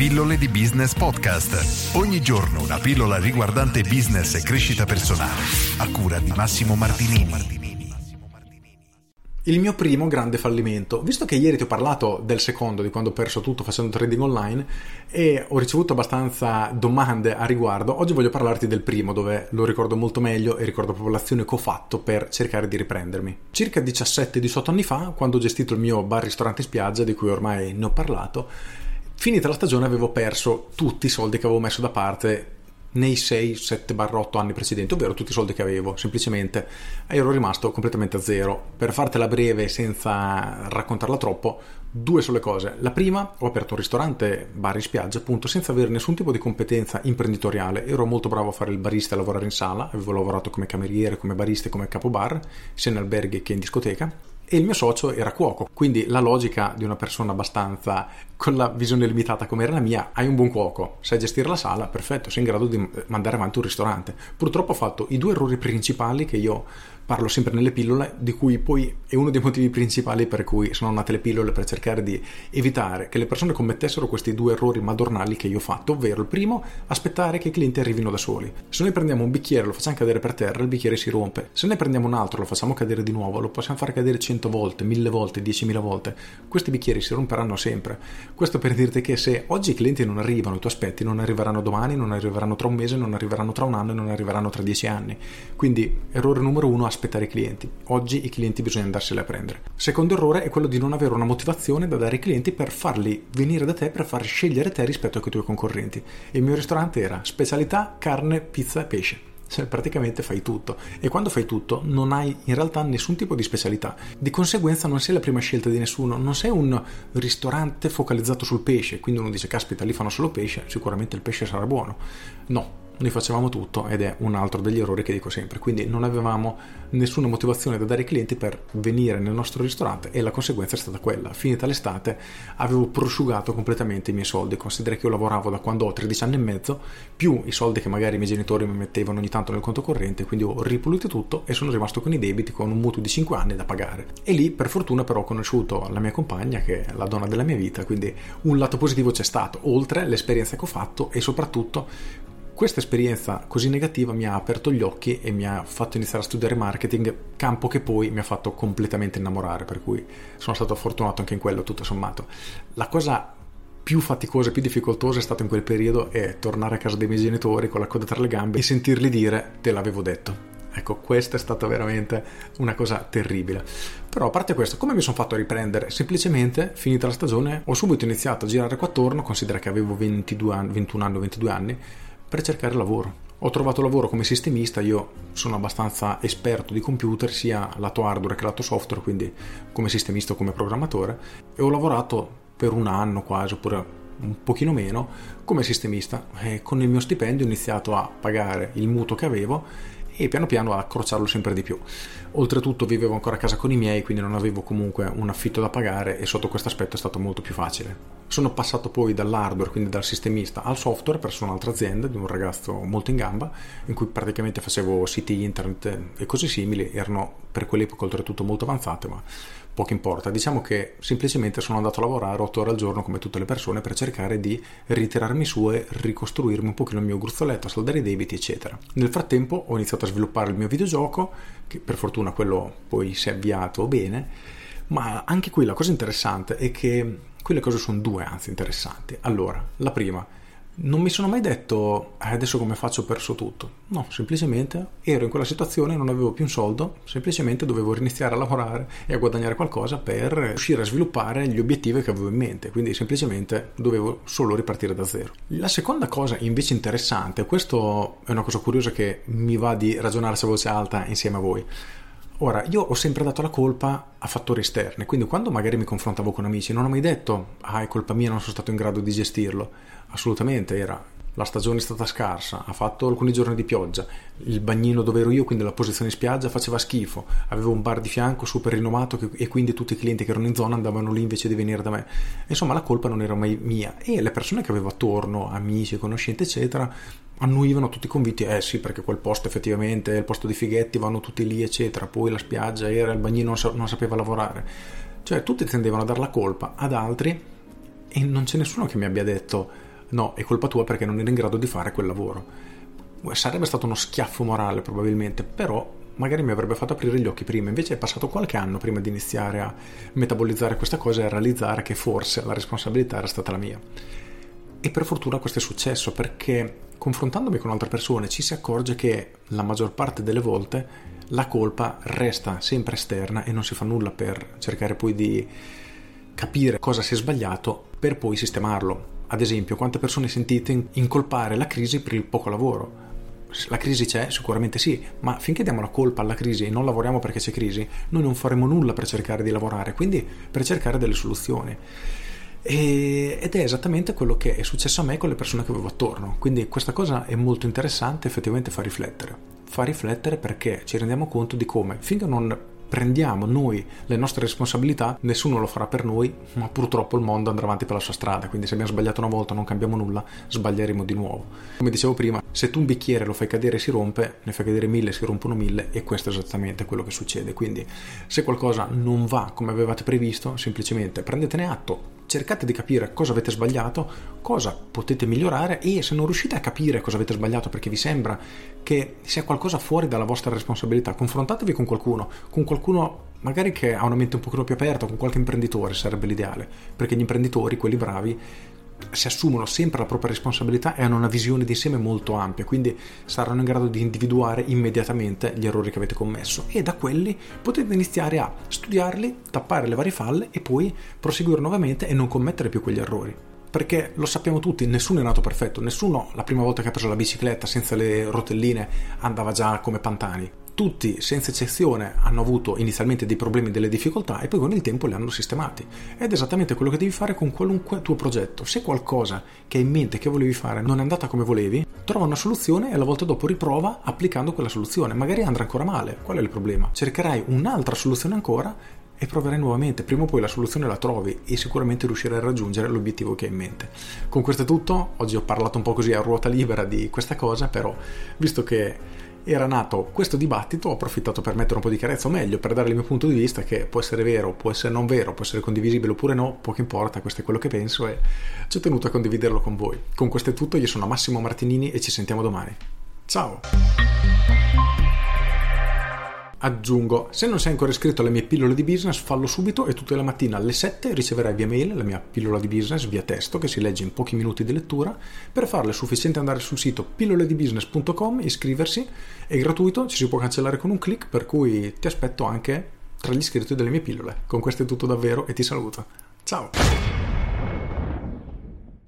Pillole di Business Podcast. Ogni giorno una pillola riguardante business e crescita personale. A cura di Massimo Martinini. Il mio primo grande fallimento, visto che ieri ti ho parlato del secondo, di quando ho perso tutto facendo trading online e ho ricevuto abbastanza domande a riguardo, oggi voglio parlarti del primo dove lo ricordo molto meglio e ricordo proprio l'azione che ho fatto per cercare di riprendermi. Circa 17-18 anni fa, quando ho gestito il mio bar ristorante spiaggia, di cui ormai ne ho parlato, finita la stagione avevo perso tutti i soldi che avevo messo da parte nei 6, 7 8 anni precedenti, ovvero tutti i soldi che avevo, semplicemente ero rimasto completamente a zero. Per fartela breve senza raccontarla troppo, due sono le cose. La prima, ho aperto un ristorante, bar in spiaggia, appunto, senza avere nessun tipo di competenza imprenditoriale. Ero molto bravo a fare il barista e a lavorare in sala, avevo lavorato come cameriere, come barista e come capobar, sia in alberghi che in discoteca e il mio socio era cuoco, quindi la logica di una persona abbastanza con la visione limitata come era la mia, hai un buon cuoco, sai gestire la sala, perfetto, sei in grado di mandare avanti un ristorante. Purtroppo ho fatto i due errori principali che io parlo sempre nelle pillole, di cui poi è uno dei motivi principali per cui sono nate le pillole per cercare di evitare che le persone commettessero questi due errori madornali che io ho fatto, ovvero il primo, aspettare che i clienti arrivino da soli. Se noi prendiamo un bicchiere e lo facciamo cadere per terra, il bicchiere si rompe. Se ne prendiamo un altro e lo facciamo cadere di nuovo, lo possiamo far cadere 100 volte, 1000 volte, 10.000 volte. Questi bicchieri si romperanno sempre. Questo per dirti che se oggi i clienti non arrivano, tuoi aspetti non arriveranno domani, non arriveranno tra un mese, non arriveranno tra un anno e non arriveranno tra dieci anni. Quindi, errore numero uno, aspettare i clienti. Oggi i clienti bisogna andarseli a prendere. Secondo errore è quello di non avere una motivazione da dare ai clienti per farli venire da te, per far scegliere te rispetto ai tuoi concorrenti. Il mio ristorante era specialità, carne, pizza e pesce. Cioè, praticamente fai tutto e quando fai tutto non hai in realtà nessun tipo di specialità di conseguenza non sei la prima scelta di nessuno non sei un ristorante focalizzato sul pesce quindi uno dice caspita lì fanno solo pesce sicuramente il pesce sarà buono no noi facevamo tutto ed è un altro degli errori che dico sempre. Quindi non avevamo nessuna motivazione da dare ai clienti per venire nel nostro ristorante e la conseguenza è stata quella. Finita l'estate avevo prosciugato completamente i miei soldi. Considera che io lavoravo da quando ho 13 anni e mezzo, più i soldi che magari i miei genitori mi mettevano ogni tanto nel conto corrente, quindi ho ripulito tutto e sono rimasto con i debiti con un mutuo di 5 anni da pagare. E lì per fortuna però ho conosciuto la mia compagna che è la donna della mia vita, quindi un lato positivo c'è stato, oltre l'esperienza che ho fatto e soprattutto questa esperienza così negativa mi ha aperto gli occhi e mi ha fatto iniziare a studiare marketing, campo che poi mi ha fatto completamente innamorare, per cui sono stato fortunato anche in quello tutto sommato. La cosa più faticosa e più difficoltosa è stata in quel periodo è tornare a casa dei miei genitori con la coda tra le gambe e sentirli dire te l'avevo detto. Ecco, questa è stata veramente una cosa terribile. Però a parte questo, come mi sono fatto riprendere? Semplicemente, finita la stagione, ho subito iniziato a girare qua attorno, considera che avevo 22 anni, 21 anni o 22 anni, per cercare lavoro. Ho trovato lavoro come sistemista, io sono abbastanza esperto di computer, sia lato hardware che lato software, quindi come sistemista o come programmatore, e ho lavorato per un anno quasi, oppure un pochino meno, come sistemista e con il mio stipendio ho iniziato a pagare il mutuo che avevo e piano piano accrociarlo sempre di più. Oltretutto vivevo ancora a casa con i miei, quindi non avevo comunque un affitto da pagare e sotto questo aspetto è stato molto più facile. Sono passato poi dall'hardware, quindi dal sistemista, al software presso un'altra azienda di un ragazzo molto in gamba, in cui praticamente facevo siti internet e cose simili, erano per quell'epoca oltretutto molto avanzate, ma poco importa. Diciamo che semplicemente sono andato a lavorare 8 ore al giorno come tutte le persone per cercare di ritirarmi su e ricostruirmi un pochino il mio gruzzoletto, saldare i debiti, eccetera. Nel frattempo ho iniziato a sviluppare il mio videogioco, che per fortuna quello poi si è avviato bene, ma anche qui la cosa interessante è che quelle cose sono due, anzi interessanti. Allora, la prima, non mi sono mai detto eh, adesso come faccio ho perso tutto. No, semplicemente ero in quella situazione, non avevo più un soldo, semplicemente dovevo iniziare a lavorare e a guadagnare qualcosa per riuscire a sviluppare gli obiettivi che avevo in mente, quindi semplicemente dovevo solo ripartire da zero. La seconda cosa invece interessante, questo è una cosa curiosa che mi va di ragionarci a voce alta insieme a voi. Ora, io ho sempre dato la colpa a fattori esterni, quindi quando magari mi confrontavo con amici non ho mai detto ah è colpa mia, non sono stato in grado di gestirlo. Assolutamente era la stagione è stata scarsa, ha fatto alcuni giorni di pioggia, il bagnino dove ero io, quindi la posizione in spiaggia, faceva schifo, avevo un bar di fianco super rinomato e quindi tutti i clienti che erano in zona andavano lì invece di venire da me. Insomma, la colpa non era mai mia e le persone che avevo attorno, amici, conoscenti, eccetera, annuivano tutti convinti, eh sì, perché quel posto effettivamente il posto di fighetti, vanno tutti lì, eccetera, poi la spiaggia era, il bagnino non, sapeva lavorare. Cioè, tutti tendevano a dare la colpa ad altri e non c'è nessuno che mi abbia detto No, è colpa tua perché non eri in grado di fare quel lavoro. Sarebbe stato uno schiaffo morale probabilmente, però magari mi avrebbe fatto aprire gli occhi prima. Invece è passato qualche anno prima di iniziare a metabolizzare questa cosa e a realizzare che forse la responsabilità era stata la mia. E per fortuna questo è successo perché confrontandomi con altre persone ci si accorge che la maggior parte delle volte la colpa resta sempre esterna e non si fa nulla per cercare poi di capire cosa si è sbagliato per poi sistemarlo. Ad esempio, quante persone sentite incolpare la crisi per il poco lavoro? La crisi c'è? Sicuramente sì, ma finché diamo la colpa alla crisi e non lavoriamo perché c'è crisi, noi non faremo nulla per cercare di lavorare, quindi per cercare delle soluzioni. E, ed è esattamente quello che è successo a me con le persone che avevo attorno. Quindi questa cosa è molto interessante, effettivamente fa riflettere. Fa riflettere perché ci rendiamo conto di come, finché non prendiamo noi le nostre responsabilità, nessuno lo farà per noi, ma purtroppo il mondo andrà avanti per la sua strada, quindi se abbiamo sbagliato una volta non cambiamo nulla, sbaglieremo di nuovo. Come dicevo prima, se tu un bicchiere lo fai cadere e si rompe, ne fai cadere mille si rompono mille e questo è esattamente quello che succede. Quindi se qualcosa non va come avevate previsto, semplicemente prendetene atto, cercate di capire cosa avete sbagliato, cosa potete migliorare e se non riuscite a capire cosa avete sbagliato perché vi sembra che sia qualcosa fuori dalla vostra responsabilità, confrontatevi con qualcuno, con qualcuno magari che ha una mente un pochino più aperta, con qualche imprenditore sarebbe l'ideale, perché gli imprenditori, quelli bravi, si assumono sempre la propria responsabilità e hanno una visione d'insieme molto ampia, quindi saranno in grado di individuare immediatamente gli errori che avete commesso e da quelli potete iniziare a studiarli, tappare le varie falle e poi proseguire nuovamente e non commettere più quegli errori. Perché lo sappiamo tutti, nessuno è nato perfetto, nessuno la prima volta che ha preso la bicicletta senza le rotelline andava già come pantani tutti senza eccezione hanno avuto inizialmente dei problemi, delle difficoltà e poi con il tempo li hanno sistemati. Ed è esattamente quello che devi fare con qualunque tuo progetto. Se qualcosa che hai in mente che volevi fare non è andata come volevi, trova una soluzione e la volta dopo riprova applicando quella soluzione. Magari andrà ancora male, qual è il problema? Cercherai un'altra soluzione ancora e proverai nuovamente. Prima o poi la soluzione la trovi e sicuramente riuscirai a raggiungere l'obiettivo che hai in mente. Con questo è tutto. Oggi ho parlato un po' così a ruota libera di questa cosa, però visto che era nato questo dibattito, ho approfittato per mettere un po' di chiarezza, o meglio, per dare il mio punto di vista, che può essere vero, può essere non vero, può essere condivisibile oppure no, poco importa, questo è quello che penso e ci ho tenuto a condividerlo con voi. Con questo è tutto, io sono Massimo Martinini e ci sentiamo domani. Ciao! Aggiungo, se non sei ancora iscritto alle mie pillole di business, fallo subito e tutte le mattine alle 7 riceverai via mail la mia pillola di business via testo che si legge in pochi minuti di lettura. Per farlo è sufficiente andare sul sito pilloledibusiness.com, iscriversi, è gratuito, ci si può cancellare con un clic, per cui ti aspetto anche tra gli iscritti delle mie pillole. Con questo è tutto davvero e ti saluto. Ciao!